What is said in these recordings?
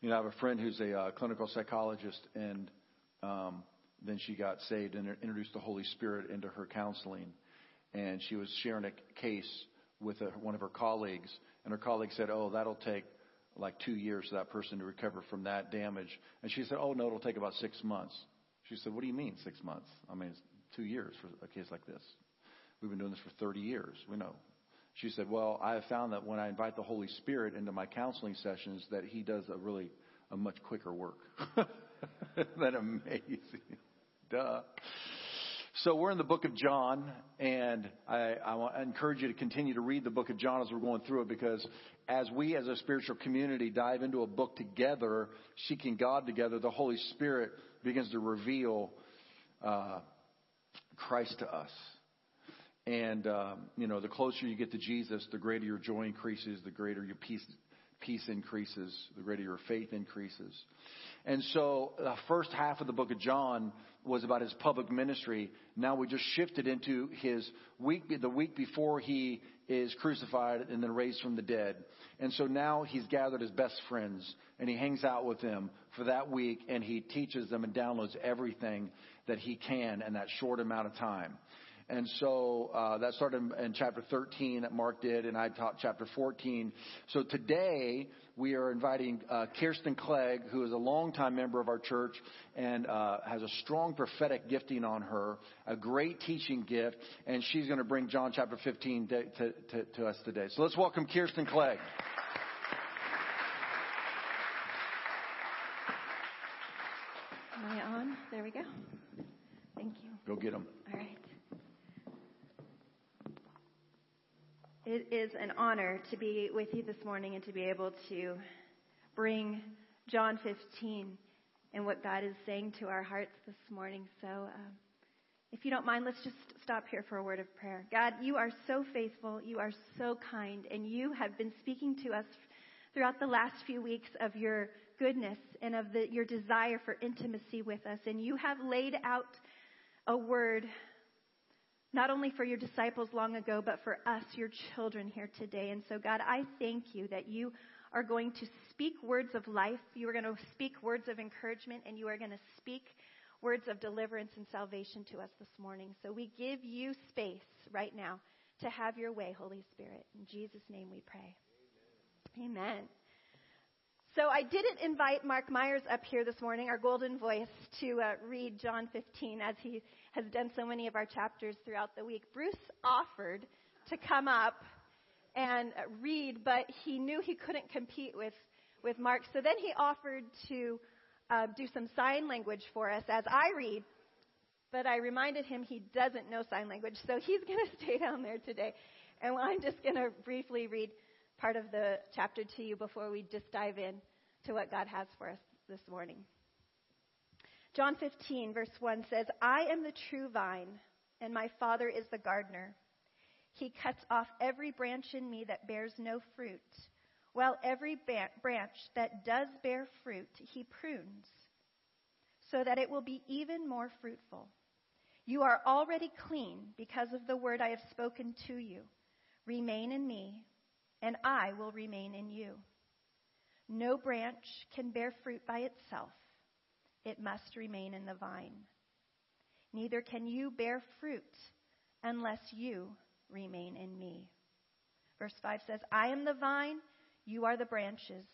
You know, I have a friend who's a uh, clinical psychologist, and um, then she got saved and introduced the Holy Spirit into her counseling. And she was sharing a case with a, one of her colleagues, and her colleague said, "Oh, that'll take like two years for that person to recover from that damage." And she said, "Oh no, it'll take about six months." She said, "What do you mean six months? I mean, it's two years for a case like this. We've been doing this for 30 years. We know." She said, "Well, I have found that when I invite the Holy Spirit into my counseling sessions, that He does a really a much quicker work." Isn't that amazing? Duh. So we're in the book of John, and I, I, encourage you to continue to read the book of John as we're going through it because as we as a spiritual community dive into a book together, seeking God together, the Holy Spirit begins to reveal uh, Christ to us. And, um, you know, the closer you get to Jesus, the greater your joy increases, the greater your peace, peace increases, the greater your faith increases. And so the first half of the book of John was about his public ministry. Now we just shifted into his week, the week before he is crucified and then raised from the dead. And so now he's gathered his best friends and he hangs out with them for that week and he teaches them and downloads everything that he can in that short amount of time. And so uh, that started in, in chapter 13 that Mark did, and I taught chapter 14. So today we are inviting uh, Kirsten Clegg, who is a longtime member of our church and uh, has a strong prophetic gifting on her, a great teaching gift, and she's going to bring John chapter 15 to, to, to, to us today. So let's welcome Kirsten Clegg. Am I on? There we go. Thank you. Go get them. All right. It is an honor to be with you this morning and to be able to bring John 15 and what God is saying to our hearts this morning. So, um, if you don't mind, let's just stop here for a word of prayer. God, you are so faithful, you are so kind, and you have been speaking to us throughout the last few weeks of your goodness and of the, your desire for intimacy with us. And you have laid out a word not only for your disciples long ago, but for us, your children here today. And so, God, I thank you that you are going to speak words of life. You are going to speak words of encouragement, and you are going to speak words of deliverance and salvation to us this morning. So we give you space right now to have your way, Holy Spirit. In Jesus' name we pray. Amen. Amen. So I didn't invite Mark Myers up here this morning, our golden voice, to uh, read John 15 as he has done so many of our chapters throughout the week. Bruce offered to come up and read, but he knew he couldn't compete with, with Mark. So then he offered to uh, do some sign language for us as I read. But I reminded him he doesn't know sign language, so he's going to stay down there today. And I'm just going to briefly read part of the chapter to you before we just dive in to what God has for us this morning. John 15, verse 1 says, I am the true vine, and my Father is the gardener. He cuts off every branch in me that bears no fruit, while every branch that does bear fruit, he prunes, so that it will be even more fruitful. You are already clean because of the word I have spoken to you. Remain in me, and I will remain in you. No branch can bear fruit by itself, it must remain in the vine. Neither can you bear fruit unless you remain in me. Verse 5 says, I am the vine, you are the branches.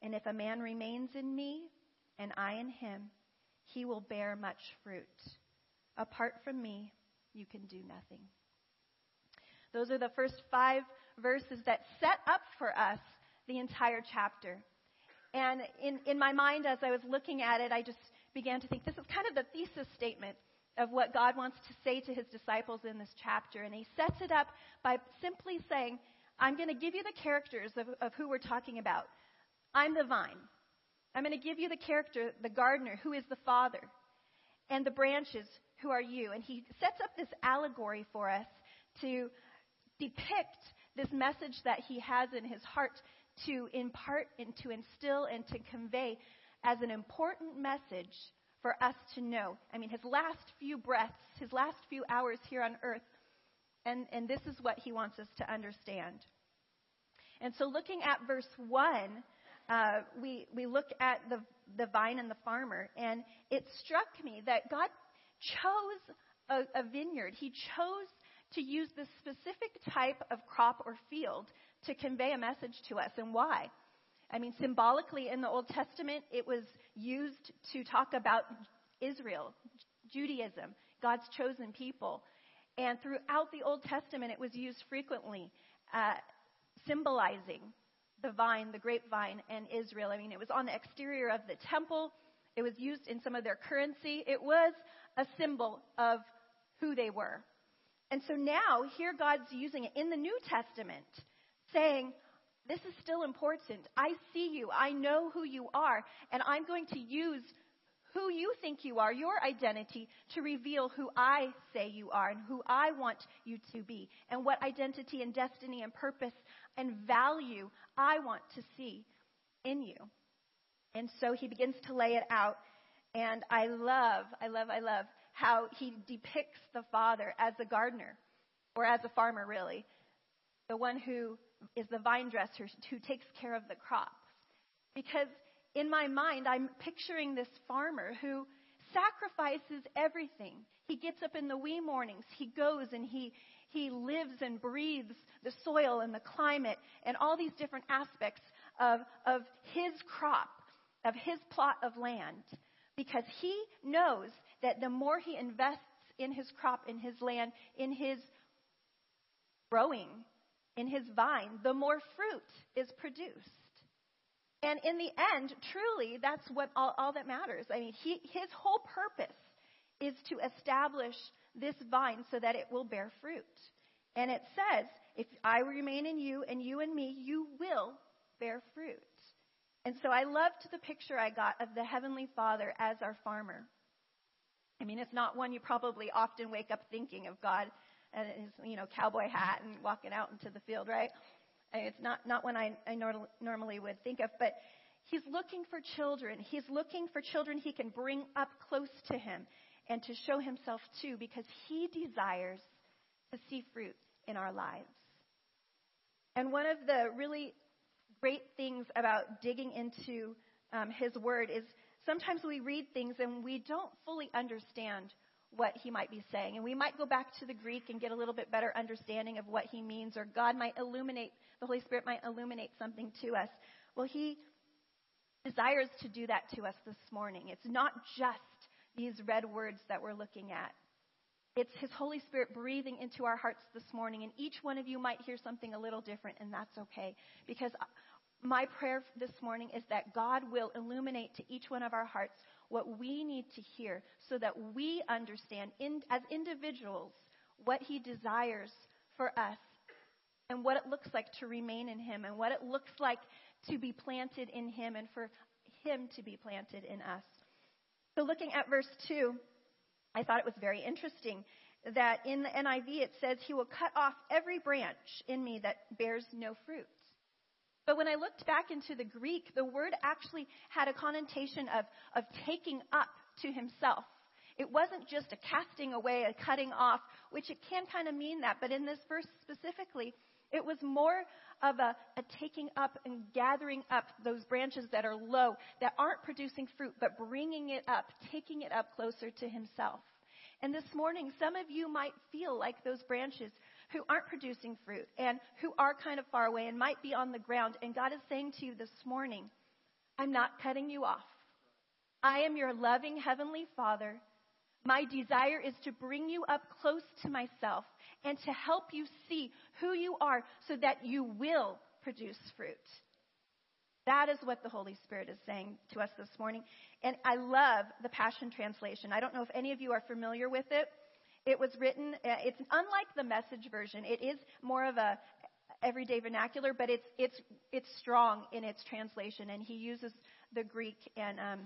And if a man remains in me, and I in him, he will bear much fruit. Apart from me, you can do nothing. Those are the first five verses that set up for us the entire chapter. And in, in my mind, as I was looking at it, I just began to think this is kind of the thesis statement of what God wants to say to his disciples in this chapter. And he sets it up by simply saying, I'm going to give you the characters of, of who we're talking about. I'm the vine. I'm going to give you the character, the gardener, who is the father, and the branches, who are you. And he sets up this allegory for us to depict this message that he has in his heart to impart and to instill and to convey as an important message for us to know. I mean, his last few breaths, his last few hours here on earth, and, and this is what he wants us to understand. And so, looking at verse 1 uh, we, we look at the, the vine and the farmer, and it struck me that God chose a, a vineyard. He chose to use this specific type of crop or field to convey a message to us. And why? I mean, symbolically in the Old Testament, it was used to talk about Israel, Judaism, God's chosen people. And throughout the Old Testament, it was used frequently, uh, symbolizing the vine, the grapevine, and Israel. I mean, it was on the exterior of the temple. It was used in some of their currency. It was a symbol of who they were. And so now, here God's using it in the New Testament, saying, This is still important. I see you. I know who you are. And I'm going to use who you think you are, your identity, to reveal who I say you are and who I want you to be, and what identity and destiny and purpose and value I want to see in you. And so he begins to lay it out. And I love, I love, I love how he depicts the father as a gardener, or as a farmer, really. The one who is the vine dresser who takes care of the crops. Because in my mind, I'm picturing this farmer who sacrifices everything. He gets up in the wee mornings, he goes and he, he lives and breathes the soil and the climate and all these different aspects of, of his crop, of his plot of land. Because he knows that the more he invests in his crop, in his land, in his growing, in his vine, the more fruit is produced. And in the end, truly, that's what all, all that matters. I mean, he, his whole purpose is to establish this vine so that it will bear fruit. And it says, if I remain in you and you in me, you will bear fruit. And so I loved the picture I got of the Heavenly Father as our farmer. I mean, it's not one you probably often wake up thinking of God and his, you know, cowboy hat and walking out into the field, right? It's not, not one I, I nor- normally would think of, but he's looking for children. He's looking for children he can bring up close to him and to show himself to because he desires to see fruit in our lives. And one of the really great things about digging into um, his word is sometimes we read things and we don't fully understand what he might be saying. And we might go back to the Greek and get a little bit better understanding of what he means, or God might illuminate, the Holy Spirit might illuminate something to us. Well, he desires to do that to us this morning. It's not just these red words that we're looking at. It's His Holy Spirit breathing into our hearts this morning, and each one of you might hear something a little different, and that's okay. Because my prayer this morning is that God will illuminate to each one of our hearts what we need to hear so that we understand in, as individuals what He desires for us and what it looks like to remain in Him and what it looks like to be planted in Him and for Him to be planted in us. So, looking at verse 2, I thought it was very interesting that in the NIV it says, He will cut off every branch in me that bears no fruit. But when I looked back into the Greek, the word actually had a connotation of, of taking up to himself. It wasn't just a casting away, a cutting off, which it can kind of mean that, but in this verse specifically, it was more of a, a, taking up and gathering up those branches that are low, that aren't producing fruit, but bringing it up, taking it up closer to Himself. And this morning, some of you might feel like those branches who aren't producing fruit and who are kind of far away and might be on the ground. And God is saying to you this morning, I'm not cutting you off. I am your loving Heavenly Father. My desire is to bring you up close to myself and to help you see who you are so that you will produce fruit. That is what the Holy Spirit is saying to us this morning. And I love the Passion Translation. I don't know if any of you are familiar with it. It was written, uh, it's unlike the message version. It is more of a everyday vernacular, but it's, it's, it's strong in its translation. And he uses the Greek and um,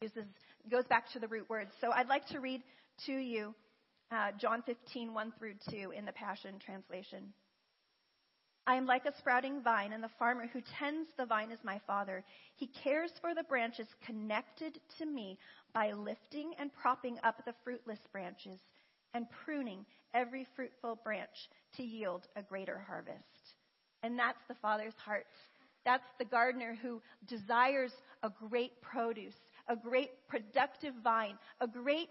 uses, goes back to the root words. So I'd like to read to you uh, John 15, 1 through 2 in the Passion Translation. I am like a sprouting vine, and the farmer who tends the vine is my father. He cares for the branches connected to me by lifting and propping up the fruitless branches and pruning every fruitful branch to yield a greater harvest. And that's the Father's heart That's the gardener who desires a great produce, a great productive vine, a great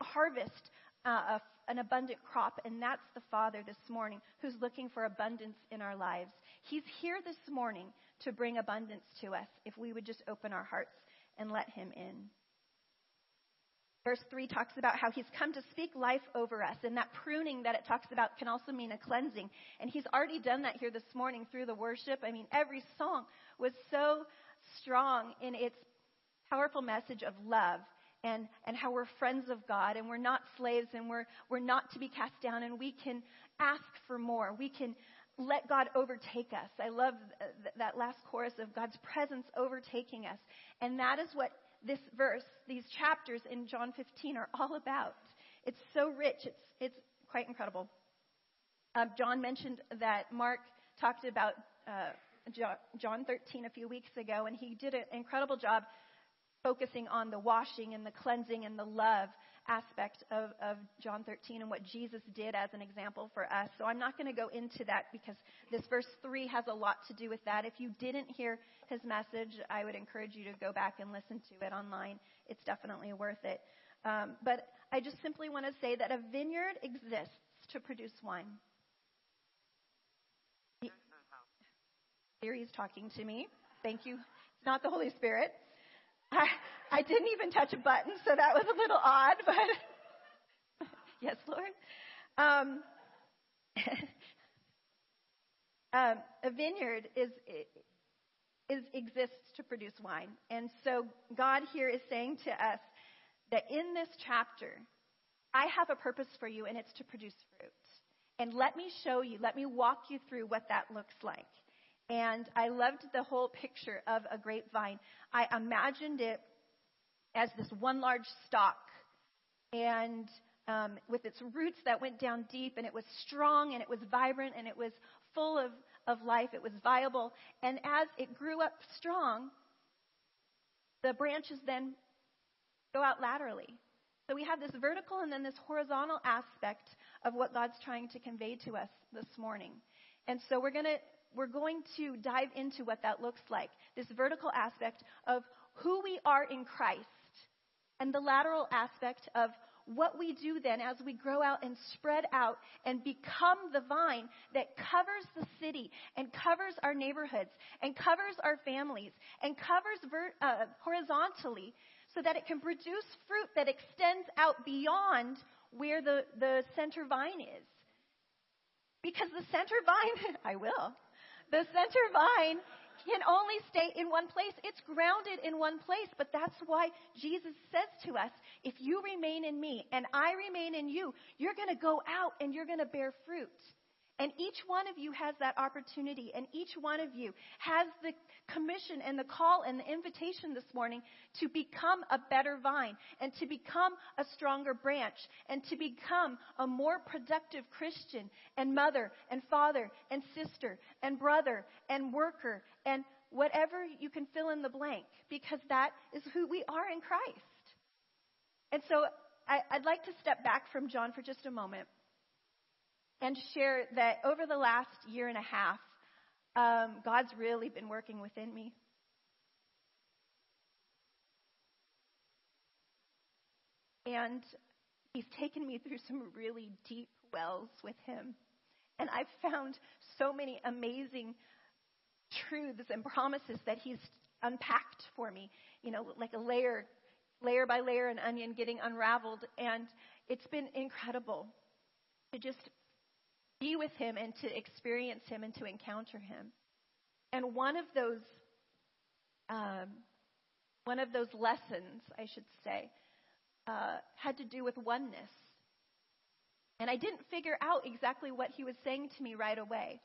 harvest, uh, an abundant crop. And that's the Father this morning who's looking for abundance in our lives. He's here this morning to bring abundance to us if we would just open our hearts and let Him in. Verse 3 talks about how he's come to speak life over us, and that pruning that it talks about can also mean a cleansing. And he's already done that here this morning through the worship. I mean, every song was so strong in its powerful message of love and, and how we're friends of God and we're not slaves and we're, we're not to be cast down and we can ask for more. We can let God overtake us. I love that last chorus of God's presence overtaking us. And that is what this verse, these chapters in John 15 are all about. It's so rich. It's, it's quite incredible. Uh, John mentioned that Mark talked about uh, John 13 a few weeks ago, and he did an incredible job focusing on the washing and the cleansing and the love aspect of, of John 13 and what Jesus did as an example for us. So I'm not going to go into that because this verse 3 has a lot to do with that. If you didn't hear his message, I would encourage you to go back and listen to it online. It's definitely worth it. Um, but I just simply want to say that a vineyard exists to produce wine. Here he's talking to me. Thank you. It's not the Holy Spirit. I, didn't even touch a button, so that was a little odd, but yes, Lord. Um, um, a vineyard is, is exists to produce wine, and so God here is saying to us that in this chapter, I have a purpose for you, and it's to produce fruit. And let me show you, let me walk you through what that looks like. And I loved the whole picture of a grapevine. I imagined it as this one large stalk and um, with its roots that went down deep and it was strong and it was vibrant and it was full of, of life. It was viable. And as it grew up strong, the branches then go out laterally. So we have this vertical and then this horizontal aspect of what God's trying to convey to us this morning. And so we're going to we're going to dive into what that looks like. This vertical aspect of who we are in Christ and the lateral aspect of what we do then as we grow out and spread out and become the vine that covers the city and covers our neighborhoods and covers our families and covers ver- uh, horizontally so that it can produce fruit that extends out beyond where the, the center vine is. Because the center vine, I will, the center vine can only stay in one place. It's grounded in one place. But that's why Jesus says to us, if you remain in me and I remain in you, you're going to go out and you're going to bear fruit. And each one of you has that opportunity, and each one of you has the commission and the call and the invitation this morning to become a better vine and to become a stronger branch and to become a more productive Christian and mother and father and sister and brother and worker and whatever you can fill in the blank because that is who we are in Christ. And so I, would like to step back from John for just a moment and share that over the last year and a half, um, God's really been working within me. And He's taken me through some really deep wells with Him. And I've found so many amazing truths and promises that He's unpacked for me, you know, like a layer, layer by layer, an onion getting unraveled. And it's been incredible to just be with him and to experience him and to encounter him. And one of those, um, one of those lessons, I should say, uh, had to do with oneness. And I didn't figure out exactly what he was saying to me right away.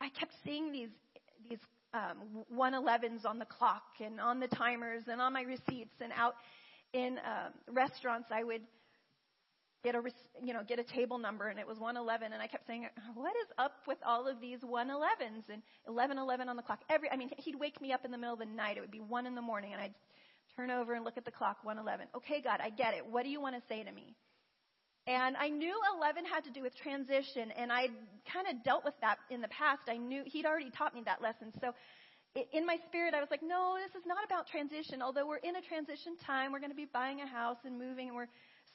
I kept seeing these these um, 111s on the clock and on the timers and on my receipts and out in um, restaurants. I would get a you know get a table number and it was 111 and I kept saying what is up with all of these 111s and 1111 on the clock every I mean he'd wake me up in the middle of the night it would be 1 in the morning and I'd turn over and look at the clock 111 okay God I get it what do you want to say to me And I knew 11 had to do with transition, and I kind of dealt with that in the past. I knew he'd already taught me that lesson. So in my spirit, I was like, no, this is not about transition. Although we're in a transition time, we're going to be buying a house and moving, and we're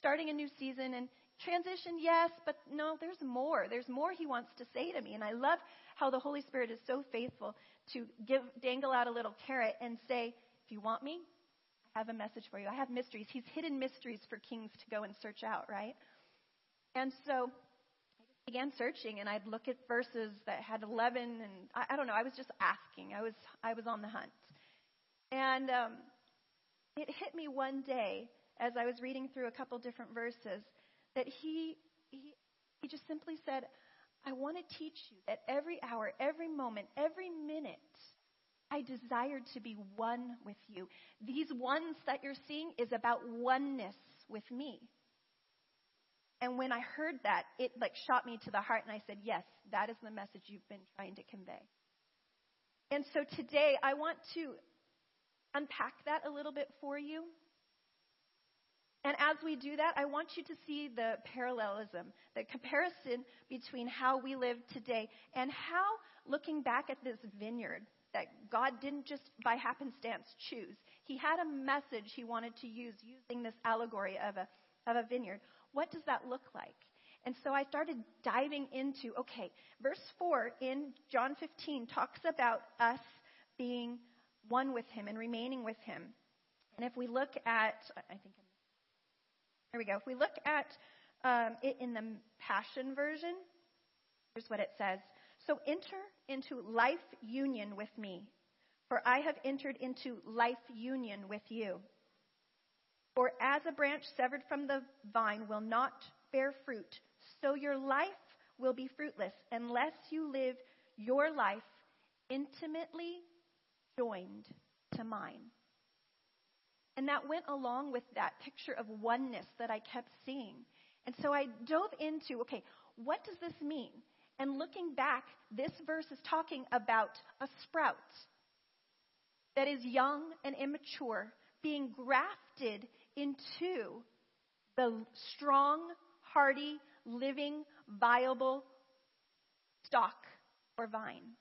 starting a new season. And transition, yes, but no, there's more. There's more he wants to say to me. And I love how the Holy Spirit is so faithful to give, dangle out a little carrot and say, if you want me, I have a message for you. I have mysteries. He's hidden mysteries for kings to go and search out, right? And so I began searching, and I'd look at verses that had 11, and I, I don't know. I was just asking. I was I was on the hunt, and um, it hit me one day as I was reading through a couple different verses that he he he just simply said, "I want to teach you that every hour, every moment, every minute." I desired to be one with you. These ones that you're seeing is about oneness with me. And when I heard that, it like shot me to the heart and I said, yes, that is the message you've been trying to convey. And so today I want to unpack that a little bit for you. And as we do that, I want you to see the parallelism, the comparison between how we live today and how, looking back at this vineyard, that God didn't just by happenstance choose. He had a message he wanted to use using this allegory of a, of a vineyard. What does that look like? And so I started diving into, okay, verse 4 in John 15 talks about us being one with him and remaining with him. And if we look at, I think, there we go. If we look at um, it in the Passion Version, here's what it says. So enter into life union with me, for I have entered into life union with you. For as a branch severed from the vine will not bear fruit, so your life will be fruitless unless you live your life intimately joined to mine. And that went along with that picture of oneness that I kept seeing. And so I dove into okay, what does this mean? And looking back, this verse is talking about a sprout that is young and immature being grafted into the strong, hardy, living, viable stalk or vine.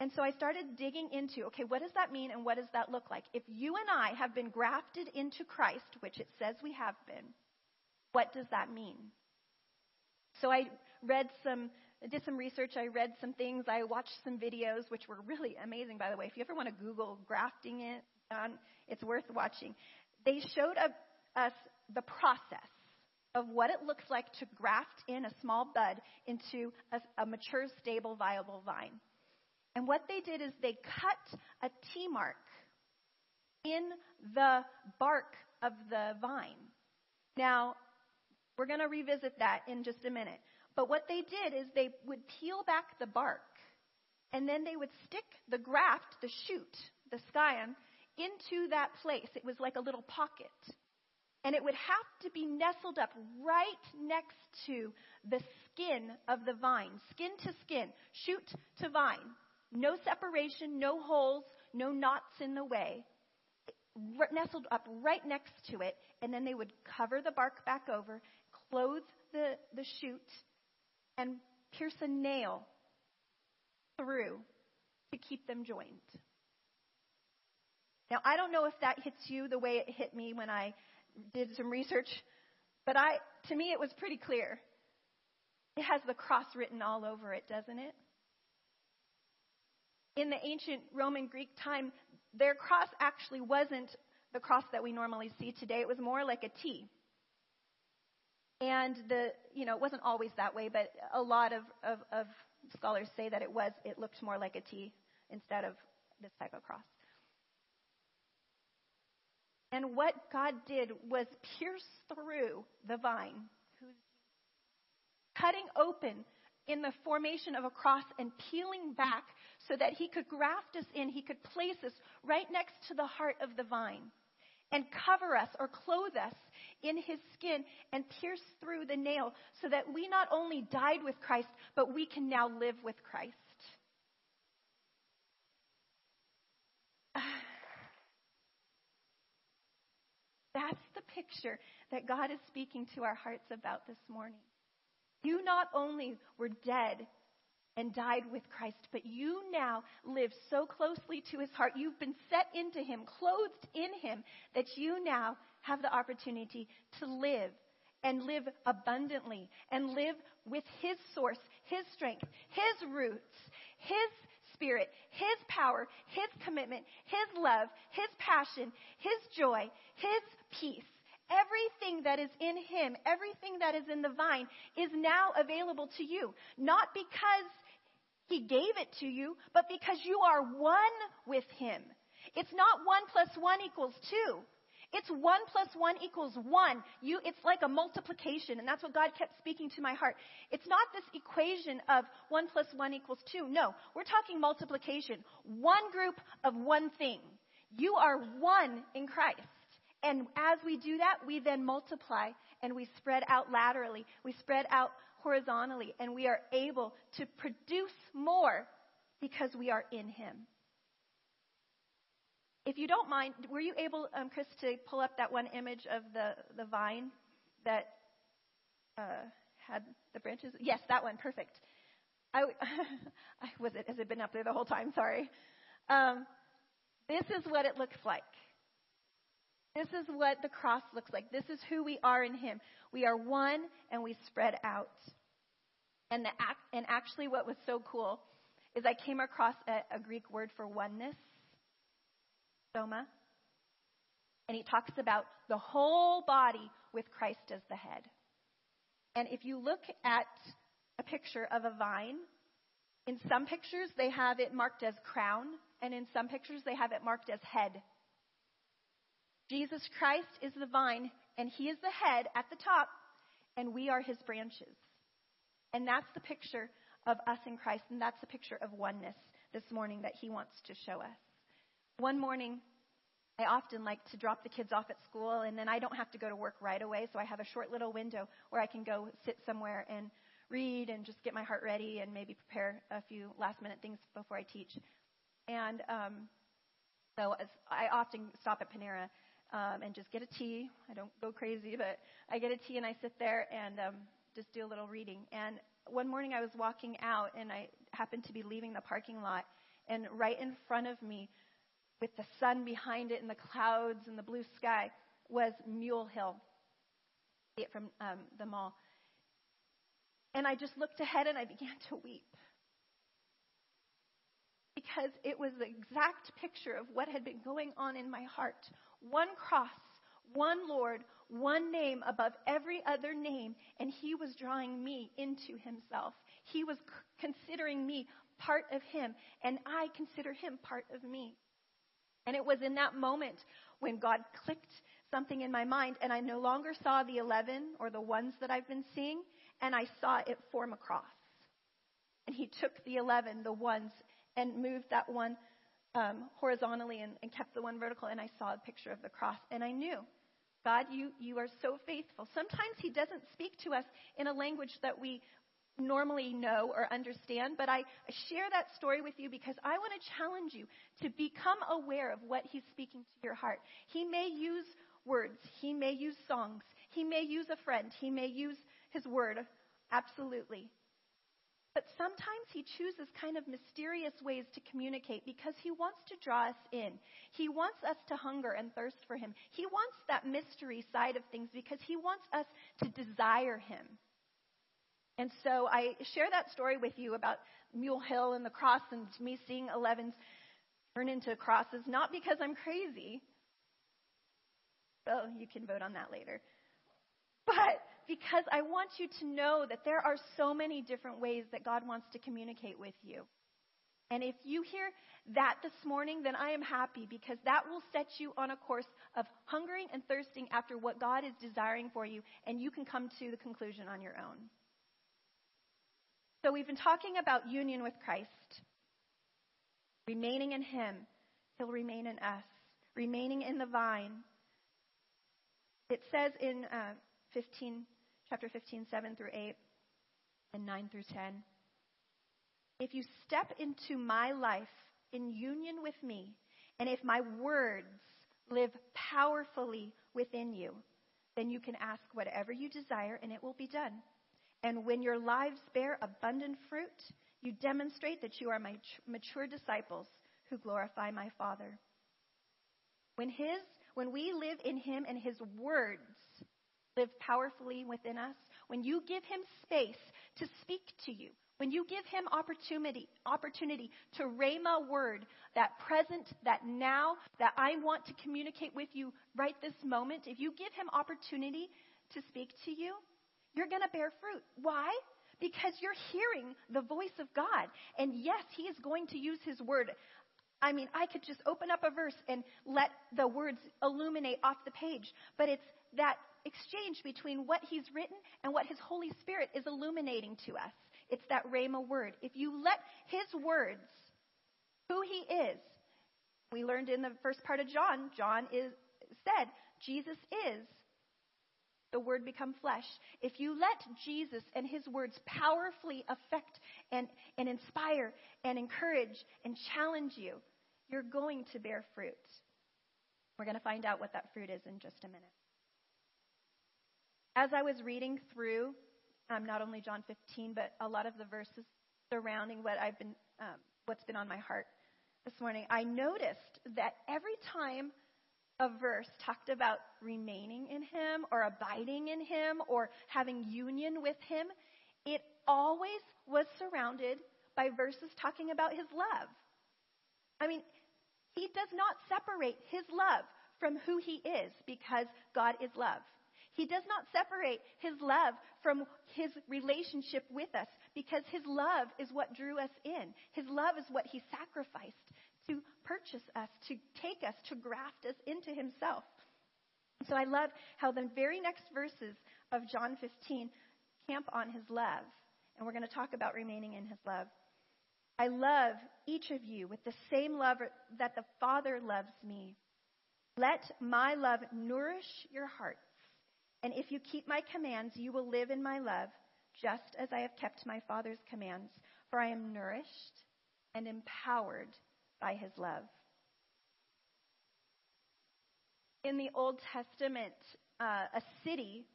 And so I started digging into okay, what does that mean and what does that look like? If you and I have been grafted into Christ, which it says we have been, what does that mean? So I read some, did some research, I read some things, I watched some videos, which were really amazing, by the way. If you ever want to Google grafting it, on, it's worth watching they showed us the process of what it looks like to graft in a small bud into a, a mature, stable, viable vine. And what they did is they cut a T mark in the bark of the vine. Now, we're going to revisit that in just a minute. But what they did is they would peel back the bark and then they would stick the graft, the shoot, the scion, into that place. It was like a little pocket. And it would have to be nestled up right next to the skin of the vine, skin to skin, shoot to vine. No separation, no holes, no knots in the way. Nestled up right next to it, and then they would cover the bark back over, clothe the, the shoot, and pierce a nail through to keep them joined. Now, I don't know if that hits you the way it hit me when I did some research, but I, to me, it was pretty clear. It has the cross written all over it, doesn't it? In the ancient Roman Greek time, their cross actually wasn't the cross that we normally see today. It was more like a T. And the, you know, it wasn't always that way, but a lot of, of, of scholars say that it was, it looked more like a T instead of this type of cross. And what God did was pierce through the vine, cutting open in the formation of a cross and peeling back so that he could graft us in, he could place us right next to the heart of the vine and cover us or clothe us in his skin and pierce through the nail so that we not only died with Christ, but we can now live with Christ. That's the picture that God is speaking to our hearts about this morning. You not only were dead and died with Christ, but you now live so closely to his heart. You've been set into him, clothed in him, that you now have the opportunity to live and live abundantly and live with his source, his strength, his roots, his spirit, his power, his commitment, his love, his passion, his joy, his peace. Everything that is in him, everything that is in the vine is now available to you. Not because he gave it to you, but because you are one with Him. It's not one plus one equals two. It's one plus one equals one. You, it's like a multiplication, and that's what God kept speaking to my heart. It's not this equation of one plus one equals two. No, we're talking multiplication. One group of one thing. You are one in Christ. And as we do that, we then multiply and we spread out laterally. We spread out horizontally, and we are able to produce more because we are in Him. If you don't mind, were you able, um, Chris, to pull up that one image of the, the vine that uh, had the branches? Yes, that one. Perfect. I, was it. Has it been up there the whole time? Sorry. Um, this is what it looks like. This is what the cross looks like. This is who we are in Him. We are one and we spread out. And, the, and actually, what was so cool is I came across a, a Greek word for oneness, soma. And he talks about the whole body with Christ as the head. And if you look at a picture of a vine, in some pictures they have it marked as crown, and in some pictures they have it marked as head. Jesus Christ is the vine, and he is the head at the top, and we are his branches. And that's the picture of us in Christ, and that's the picture of oneness this morning that he wants to show us. One morning, I often like to drop the kids off at school, and then I don't have to go to work right away, so I have a short little window where I can go sit somewhere and read and just get my heart ready and maybe prepare a few last minute things before I teach. And um, so I often stop at Panera um, and just get a tea. I don't go crazy, but I get a tea and I sit there and um, just do a little reading. And one morning I was walking out and I happened to be leaving the parking lot, and right in front of me, with the sun behind it and the clouds and the blue sky, was Mule Hill. It from um, the mall. And I just looked ahead and I began to weep. Because it was the exact picture of what had been going on in my heart. One cross, one Lord, one name above every other name, and he was drawing me into himself. He was c- considering me part of him, and I consider him part of me. And it was in that moment when God clicked something in my mind, and I no longer saw the 11 or the ones that I've been seeing, and I saw it form a cross. And he took the 11, the ones, and moved that one um, horizontally and, and kept the one vertical, and I saw a picture of the cross, and I knew God, you, you are so faithful. Sometimes He doesn't speak to us in a language that we normally know or understand, but I, I share that story with you because I want to challenge you to become aware of what He's speaking to your heart. He may use words, He may use songs, He may use a friend, He may use His word. Absolutely. But sometimes he chooses kind of mysterious ways to communicate because he wants to draw us in. He wants us to hunger and thirst for him. He wants that mystery side of things because he wants us to desire him. And so I share that story with you about Mule Hill and the cross and me seeing 11s turn into crosses, not because I'm crazy. Well, you can vote on that later. But because I want you to know that there are so many different ways that God wants to communicate with you. And if you hear that this morning, then I am happy because that will set you on a course of hungering and thirsting after what God is desiring for you, and you can come to the conclusion on your own. So we've been talking about union with Christ, remaining in Him, He'll remain in us, remaining in the vine. It says in uh, 15 chapter 15, 7 through 8, and 9 through 10. If you step into my life in union with me, and if my words live powerfully within you, then you can ask whatever you desire and it will be done. And when your lives bear abundant fruit, you demonstrate that you are my mature disciples who glorify my Father. When his when we live in him and his words live powerfully within us, when you give him space to speak to you, when you give him opportunity, opportunity to rhema word, that present, that now, that I want to communicate with you right this moment, if you give him opportunity to speak to you, you're going to bear fruit. Why? Because you're hearing the voice of God. And yes, he is going to use his word. I mean, I could just open up a verse and let the words illuminate off the page, but it's that exchange between what he's written and what his Holy Spirit is illuminating to us. It's that Rhema word. If you let his words, who he is, we learned in the first part of John, John is said, Jesus is the word become flesh. If you let Jesus and his words powerfully affect and, and inspire and encourage and challenge you, you're going to bear fruit. We're going to find out what that fruit is in just a minute. As I was reading through um, not only John 15, but a lot of the verses surrounding what I've been, um, what's been on my heart this morning, I noticed that every time a verse talked about remaining in Him or abiding in Him or having union with Him, it always was surrounded by verses talking about His love. I mean, He does not separate His love from who He is because God is love. He does not separate his love from his relationship with us because his love is what drew us in. His love is what he sacrificed to purchase us, to take us, to graft us into himself. So I love how the very next verses of John 15 camp on his love. And we're going to talk about remaining in his love. I love each of you with the same love that the Father loves me. Let my love nourish your hearts and if you keep my commands, you will live in my love, just as I have kept my Father's commands. For I am nourished and empowered by his love. In the Old Testament, uh, a city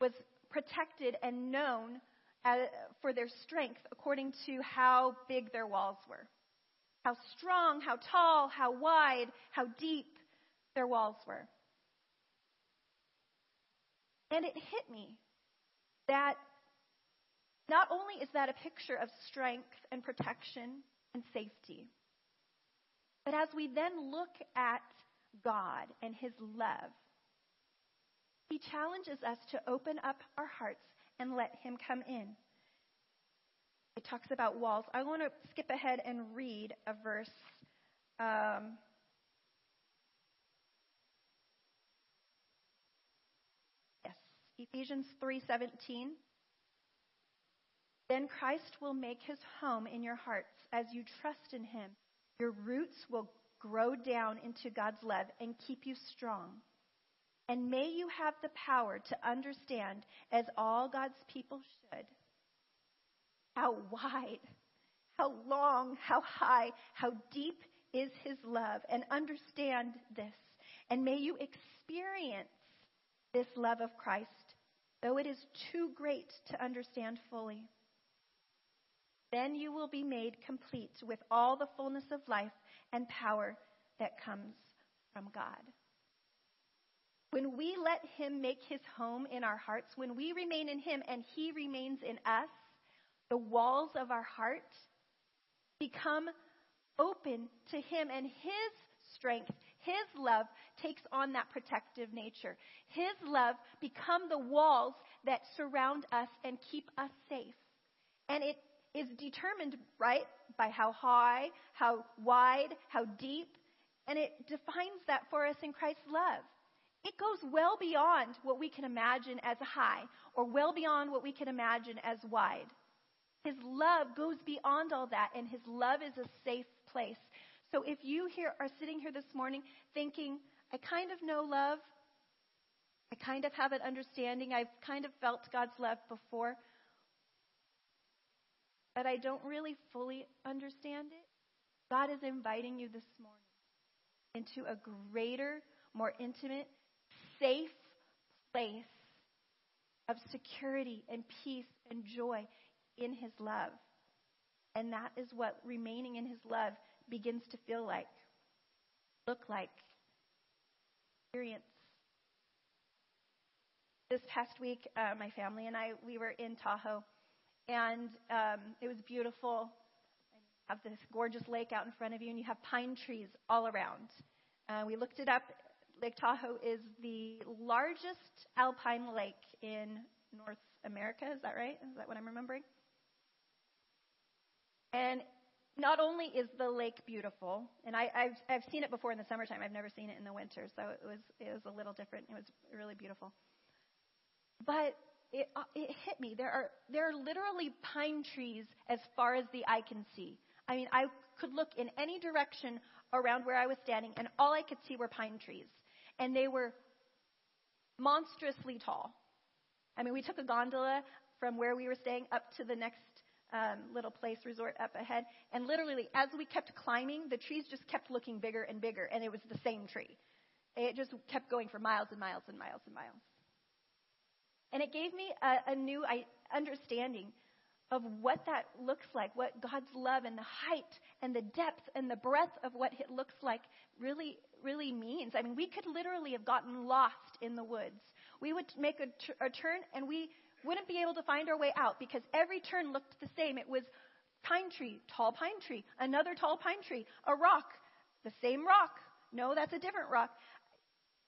was protected and known as, uh, for their strength according to how big their walls were. How strong, how tall, how wide, how deep their walls were. And it hit me that not only is that a picture of strength and protection and safety, but as we then look at God and His love, He challenges us to open up our hearts and let Him come in. It talks about walls. I want to skip ahead and read a verse. Um, Ephesians 3:17 Then Christ will make his home in your hearts as you trust in him. Your roots will grow down into God's love and keep you strong. And may you have the power to understand, as all God's people should, how wide, how long, how high, how deep is his love, and understand this. And may you experience this love of Christ though it is too great to understand fully. Then you will be made complete with all the fullness of life and power that comes from God. When we let Him make His home in our hearts, when we remain in Him and He remains in us, the walls of our heart become open to Him and His strength, his love takes on that protective nature. His love become the walls that surround us and keep us safe. And it is determined, right, by how high, how wide, how deep, and it defines that for us in Christ's love. It goes well beyond what we can imagine as high or well beyond what we can imagine as wide. His love goes beyond all that, and His love is a safe place. So if you here are sitting here this morning thinking, I kind of know love, I kind of have an understanding, I've kind of felt God's love before, but I don't really fully understand it, God is inviting you this morning into a greater, more intimate, safe place of security and peace and joy in His love. And that is what remaining in His love begins to feel like, look like, experience. This past week, uh, my family and I, we were in Tahoe, and um, it was beautiful. You have this gorgeous lake out in front of you, and you have pine trees all around. Uh, we looked it up. Lake Tahoe is the largest alpine lake in North America. Is that right? Is that what I'm remembering? And not only is the lake beautiful, and I, have I've seen it before in the summertime. I've never seen it in the winter, so it was it was a little different. It was really beautiful. But it uh, it hit me. There are there are literally pine trees as far as the eye can see. I mean, I could look in any direction around where I was standing, and all I could see were pine trees, and they were monstrously tall. I mean, we took a gondola from where we were staying up to the next um, little place resort up ahead. And literally, as we kept climbing, the trees just kept looking bigger and bigger, and it was the same tree. It just kept going for miles and miles and miles and miles. And it gave me a, a new understanding of what that looks like, what God's love and the height and the depth and the breadth of what it looks like really, really means. I mean, we could literally have gotten lost in the woods. We would make a, turn and we wouldn't be able to find our way out because every turn looked the same. It was pine tree, tall pine tree, another tall pine tree, a rock, the same rock. No, that's a different rock.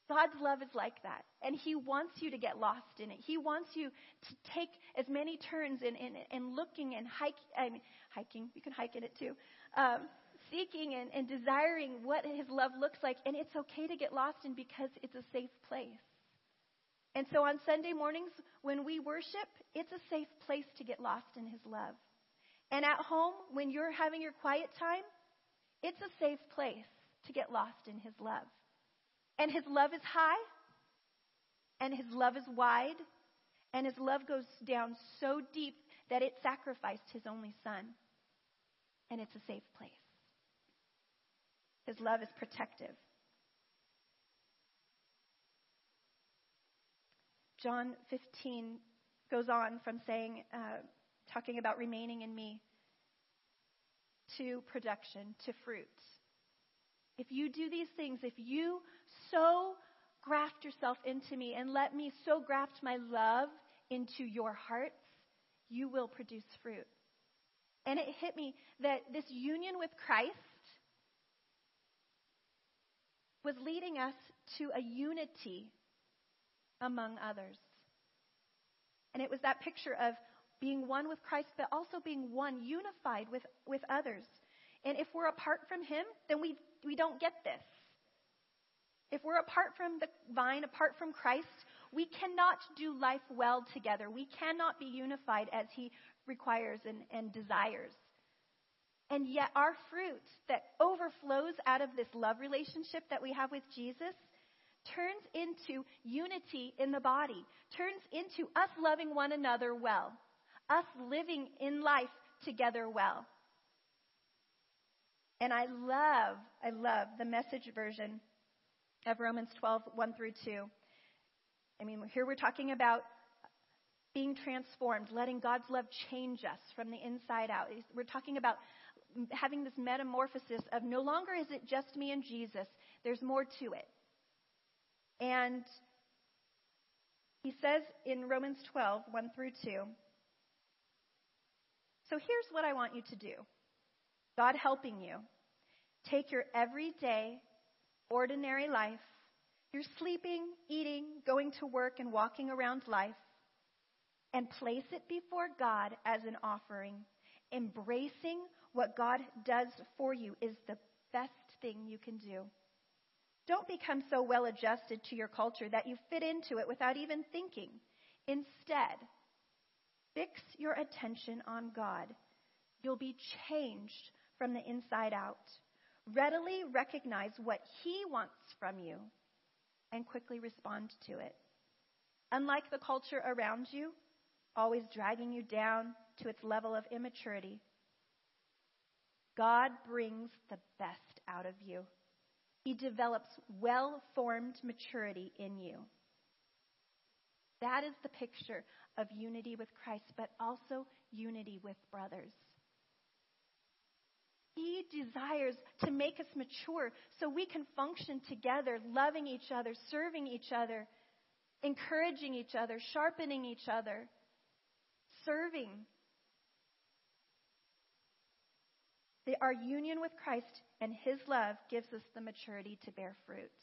God's love is like that. And He wants you to get lost in it. He wants you to take as many turns in, in, in looking and hike, I mean, hiking. You can hike in it too. Um, seeking and, and desiring what His love looks like. And it's okay to get lost in because it's a safe place. And so on Sunday mornings, when we worship, it's a safe place to get lost in His love. And at home, when you're having your quiet time, it's a safe place to get lost in His love. And His love is high, and His love is wide, and His love goes down so deep that it sacrificed His only Son. And it's a safe place. His love is protective. John 15 goes on from saying, uh, talking about remaining in me, to production, to fruit. If you do these things, if you so graft yourself into me and let me so graft my love into your hearts, you will produce fruit. And it hit me that this union with Christ was leading us to a unity among others. And it was that picture of being one with Christ, but also being one, unified with, with others. And if we're apart from Him, then we, we don't get this. If we're apart from the vine, apart from Christ, we cannot do life well together. We cannot be unified as He requires and, and desires. And yet, our fruit that overflows out of this love relationship that we have with Jesus turns into unity in the body, turns into us loving one another well, us living in life together well. And I love, I love the message version of Romans 12, 1 through 2. I mean, here we're talking about being transformed, letting God's love change us from the inside out. We're talking about having this metamorphosis of no longer is it just me and Jesus, there's more to it. And he says in Romans 12, 1 through 2, so here's what I want you to do God helping you. Take your everyday, ordinary life, your sleeping, eating, going to work, and walking around life, and place it before God as an offering. Embracing what God does for you is the best thing you can do. Don't become so well adjusted to your culture that you fit into it without even thinking. Instead, fix your attention on God. You'll be changed from the inside out. Readily recognize what He wants from you and quickly respond to it. Unlike the culture around you, always dragging you down to its level of immaturity, God brings the best out of you. He develops well formed maturity in you. That is the picture of unity with Christ, but also unity with brothers. He desires to make us mature so we can function together, loving each other, serving each other, encouraging each other, sharpening each other, serving. The, our union with Christ and His love gives us the maturity to bear fruits.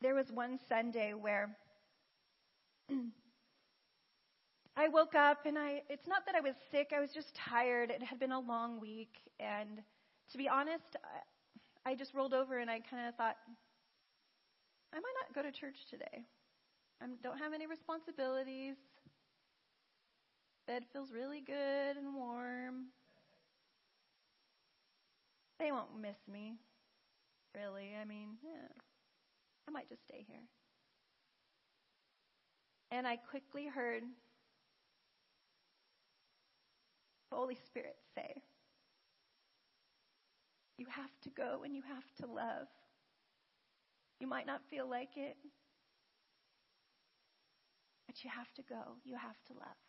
There was one Sunday where I woke up and I, it's not that I was sick, I was just tired. It had been a long week. And to be honest, I, I just rolled over and I kind of thought, I might not go to church today. I don't have any responsibilities. Bed feels really good and warm. They won't miss me, really. I mean, yeah, I might just stay here. And I quickly heard the Holy Spirit say, You have to go and you have to love. You might not feel like it, but you have to go. You have to love.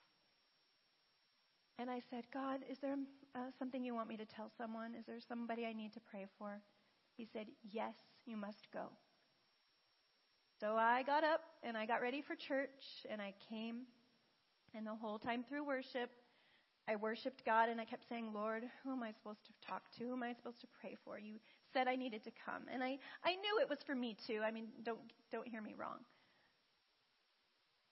And I said, God, is there uh, something you want me to tell someone? Is there somebody I need to pray for? He said, Yes, you must go. So I got up and I got ready for church and I came. And the whole time through worship, I worshiped God and I kept saying, Lord, who am I supposed to talk to? Who am I supposed to pray for? You said I needed to come. And I, I knew it was for me too. I mean, don't, don't hear me wrong.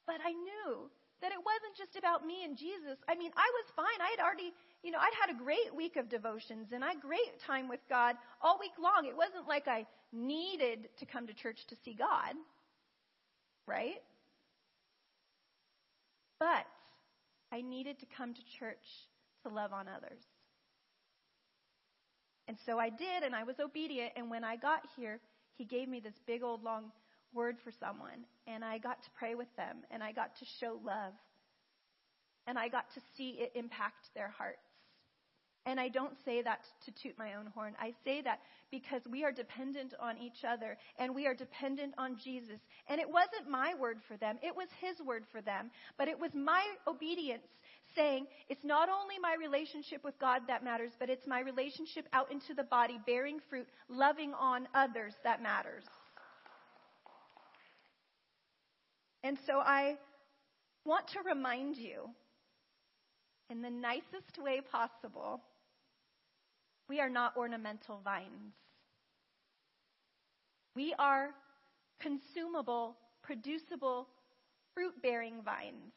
But I knew that it wasn't just about me and Jesus. I mean, I was fine. I had already, you know, I'd had a great week of devotions and I great time with God all week long. It wasn't like I needed to come to church to see God. Right? But I needed to come to church to love on others. And so I did, and I was obedient. And when I got here, he gave me this big old long word for someone. And I got to pray with them, and I got to show love. And I got to see it impact their hearts. And I don't say that to toot my own horn. I say that because we are dependent on each other and we are dependent on Jesus. And it wasn't my word for them, it was His word for them. But it was my obedience saying, it's not only my relationship with God that matters, but it's my relationship out into the body, bearing fruit, loving on others that matters. And so I want to remind you, in the nicest way possible, we are not ornamental vines. We are consumable, producible, fruit bearing vines.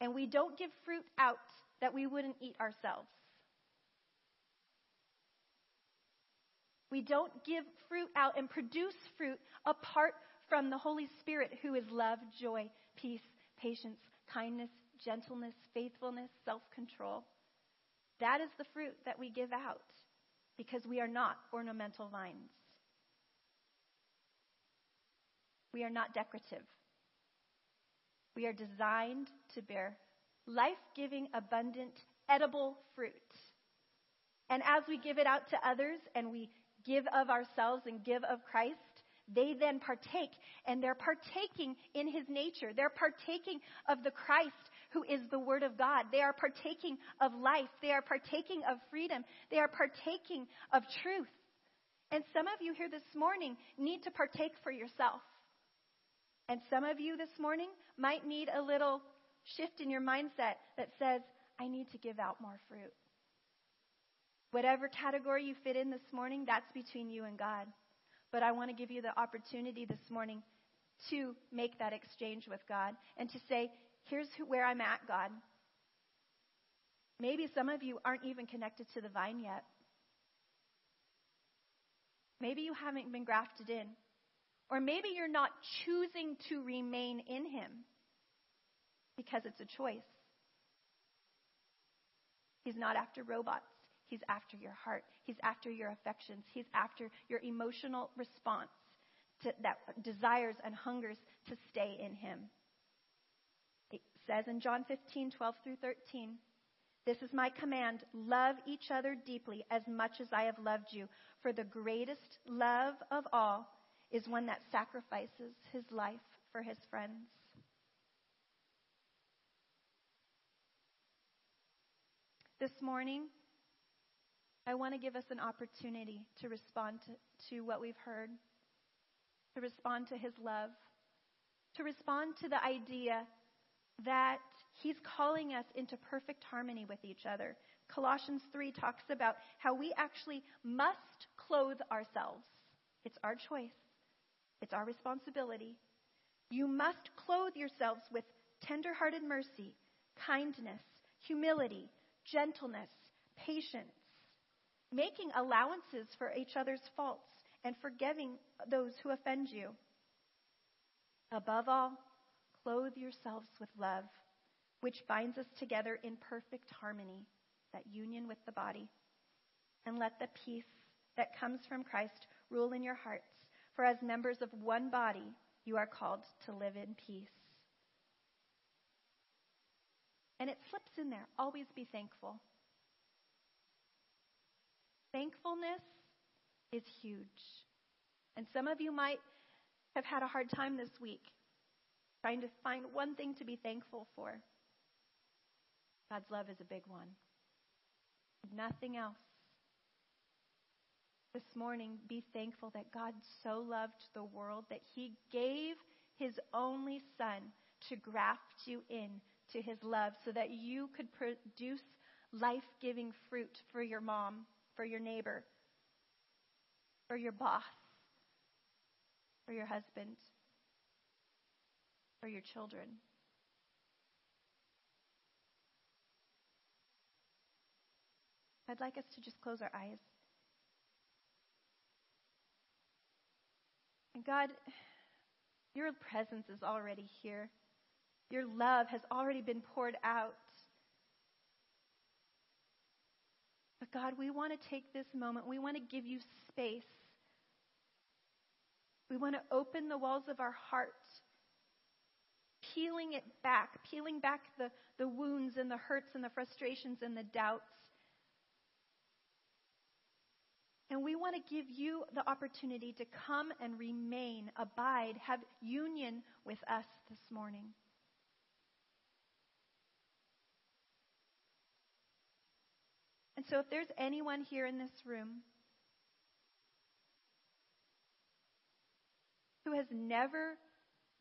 And we don't give fruit out that we wouldn't eat ourselves. We don't give fruit out and produce fruit apart from the Holy Spirit, who is love, joy, peace, patience, kindness, gentleness, faithfulness, self control. That is the fruit that we give out because we are not ornamental vines. We are not decorative. We are designed to bear life giving, abundant, edible fruit. And as we give it out to others and we give of ourselves and give of Christ, they then partake, and they're partaking in his nature. They're partaking of the Christ who is the Word of God. They are partaking of life. They are partaking of freedom. They are partaking of truth. And some of you here this morning need to partake for yourself. And some of you this morning might need a little shift in your mindset that says, I need to give out more fruit. Whatever category you fit in this morning, that's between you and God. But I want to give you the opportunity this morning to make that exchange with God and to say, here's who, where I'm at, God. Maybe some of you aren't even connected to the vine yet. Maybe you haven't been grafted in. Or maybe you're not choosing to remain in Him because it's a choice. He's not after robots. He's after your heart. He's after your affections. He's after your emotional response to, that desires and hungers to stay in Him It says in John 15, 12 through 13, This is my command love each other deeply as much as I have loved you. For the greatest love of all is one that sacrifices his life for his friends. This morning, I want to give us an opportunity to respond to, to what we've heard, to respond to his love, to respond to the idea that he's calling us into perfect harmony with each other. Colossians 3 talks about how we actually must clothe ourselves. It's our choice, it's our responsibility. You must clothe yourselves with tenderhearted mercy, kindness, humility, gentleness, patience, making allowances for each other's faults, and forgiving those who offend you. Above all, clothe yourselves with love, which binds us together in perfect harmony, that union with the body. And let the peace that comes from Christ rule in your hearts, for as members of one body, you are called to live in peace. And it slips in there. Always be thankful. Thankfulness is huge. And some of you might have had a hard time this week trying to find one thing to be thankful for. God's love is a big one. Nothing else. This morning, be thankful that God so loved the world that he gave his only son to graft you in to his love so that you could produce life giving fruit for your mom, for your neighbor, for your boss, for your husband, for your children. I'd like us to just close our eyes. And God, your presence is already here. Your love has already been poured out. But God, we want to take this moment. We want to give you space. We want to open the walls of our heart, peeling it back, peeling back the, the wounds and the hurts and the frustrations and the doubts. And we want to give you the opportunity to come and remain, abide, have union with us this morning. And so, if there's anyone here in this room who has never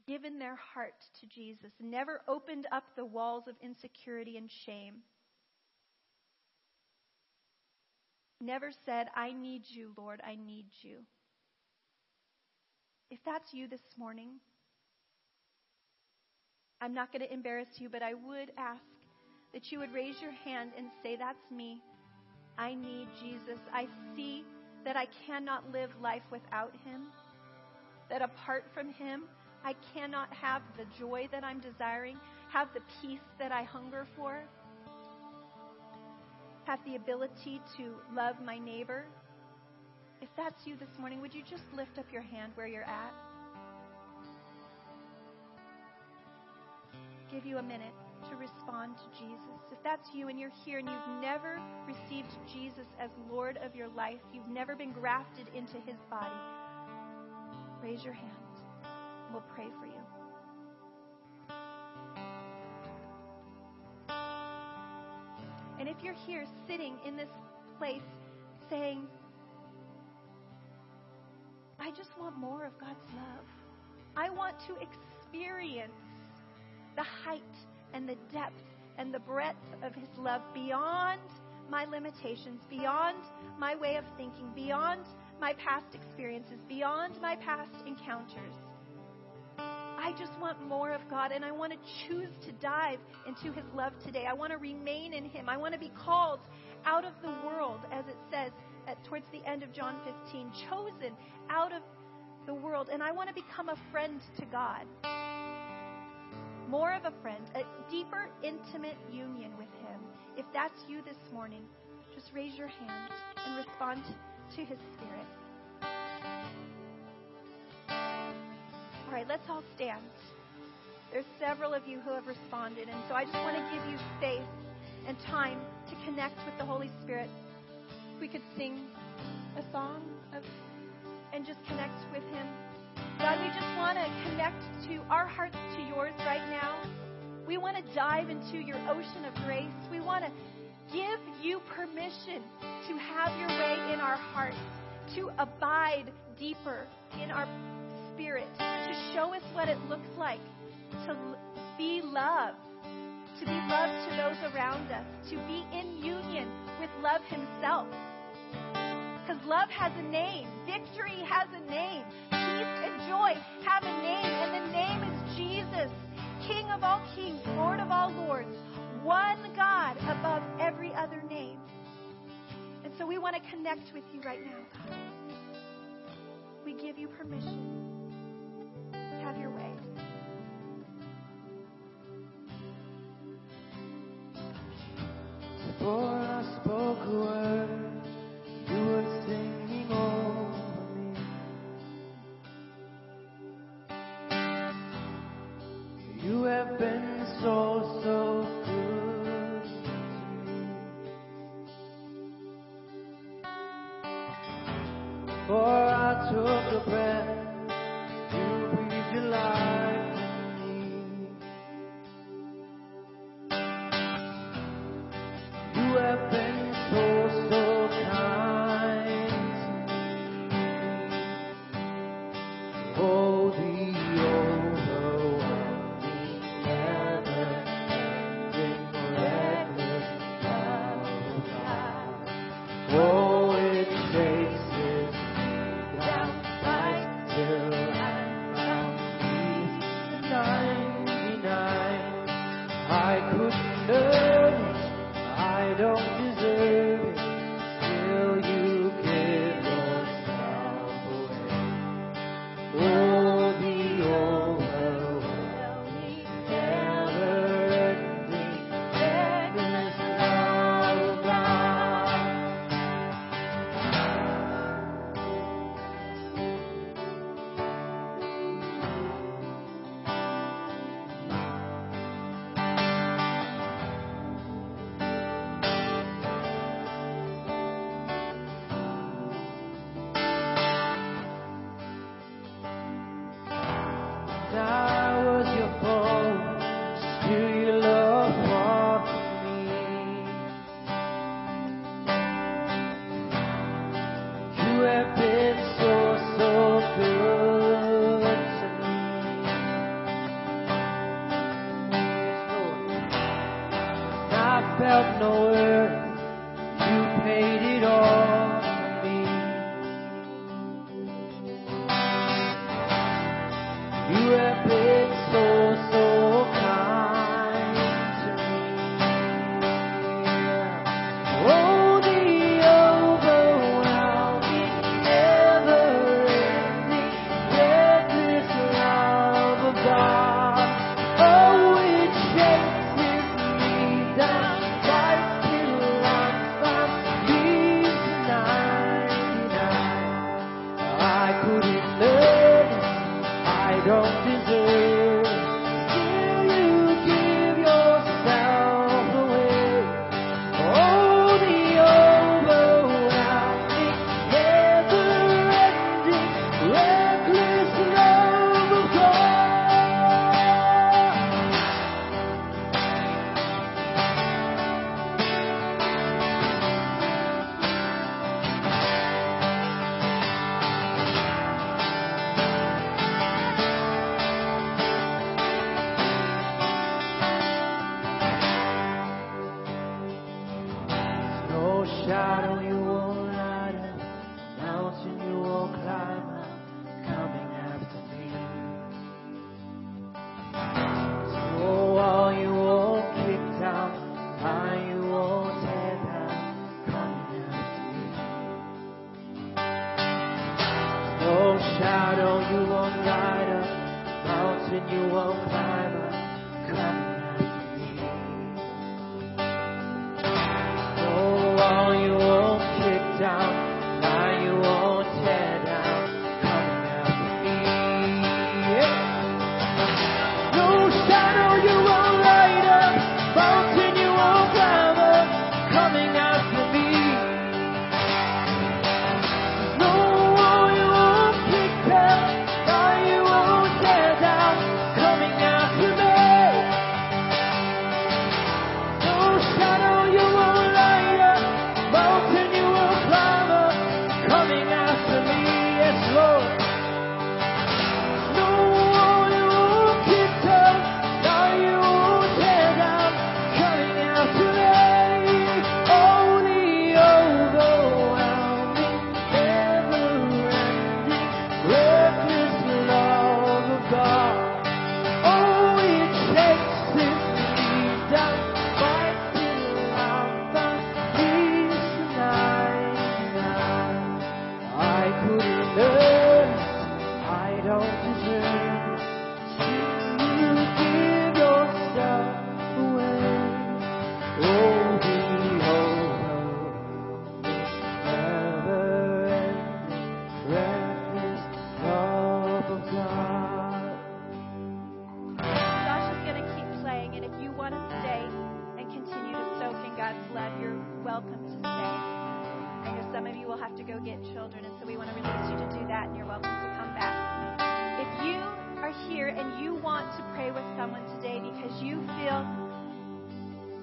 given their heart to Jesus, never opened up the walls of insecurity and shame, never said, I need you, Lord, I need you. If that's you this morning, I'm not going to embarrass you, but I would ask that you would raise your hand and say, That's me. I need Jesus. I see that I cannot live life without him, that apart from him, I cannot have the joy that I'm desiring, have the peace that I hunger for have the ability to love my neighbor, if that's you this morning, would you just lift up your hand where you're at? Give you a minute to respond to Jesus. If that's you and you're here and you've never received Jesus as Lord of your life, you've never been grafted into his body, raise your hand. We'll pray for you. And if you're here sitting in this place saying, I just want more of God's love, I want to experience the height and the depth and the breadth of His love beyond my limitations, beyond my way of thinking, beyond my past experiences, beyond my past encounters. I just want more of God and I want to choose to dive into His love today. I want to remain in Him. I want to be called out of the world, as it says at, towards the end of John 15, chosen out of the world. And I want to become a friend to God. More of a friend, a deeper, intimate union with Him. If that's you this morning, just raise your hand and respond to His Spirit. All right, let's all stand. There's several of you who have responded, and so I just want to give you space and time to connect with the Holy Spirit. We could sing a song of, and just connect with Him. We just want to connect to our hearts to yours right now. We want to dive into your ocean of grace. We want to give you permission to have your way in our hearts, to abide deeper in our spirit, to show us what it looks like to be love, to be love to those around us, to be in union with love himself. Because love has a name, victory has a name, peace and joy have a name, and the name is Jesus, King of all kings, Lord of all lords, one God above every other name. And so we want to connect with you right now, God. We give you permission. Have your way. Before I spoke a word,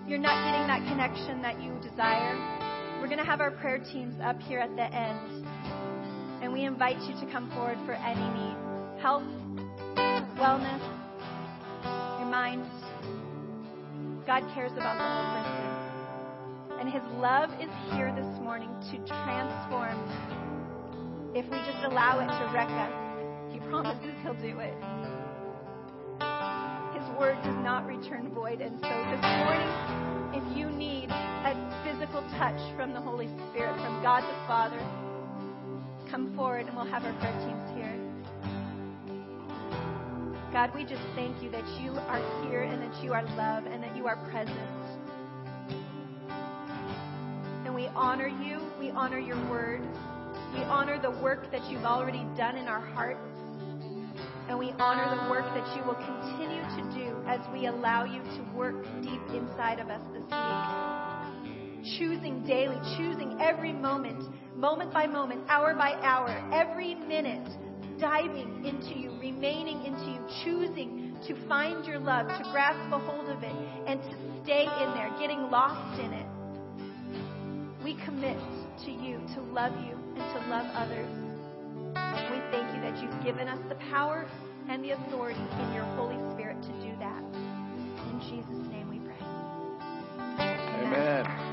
you're not getting that connection that you desire, we're going to have our prayer teams up here at the end. And we invite you to come forward for any need health, wellness, your mind. God cares about the whole person. And His love is here this morning to transform. If we just allow it to wreck us, He promises He'll do it. Word does not return void. And so this morning, if you need a physical touch from the Holy Spirit, from God the Father, come forward and we'll have our prayer teams here. God, we just thank you that you are here and that you are love and that you are present. And we honor you. We honor your word. We honor the work that you've already done in our hearts. And we honor the work that you will continue to do as we allow you to work deep inside of us this week. Choosing daily, choosing every moment, moment by moment, hour by hour, every minute, diving into you, remaining into you, choosing to find your love, to grasp a hold of it, and to stay in there, getting lost in it. We commit to you to love you and to love others. We thank you that you've given us the power and the authority in your Holy Spirit to do that. In Jesus' name we pray. Amen.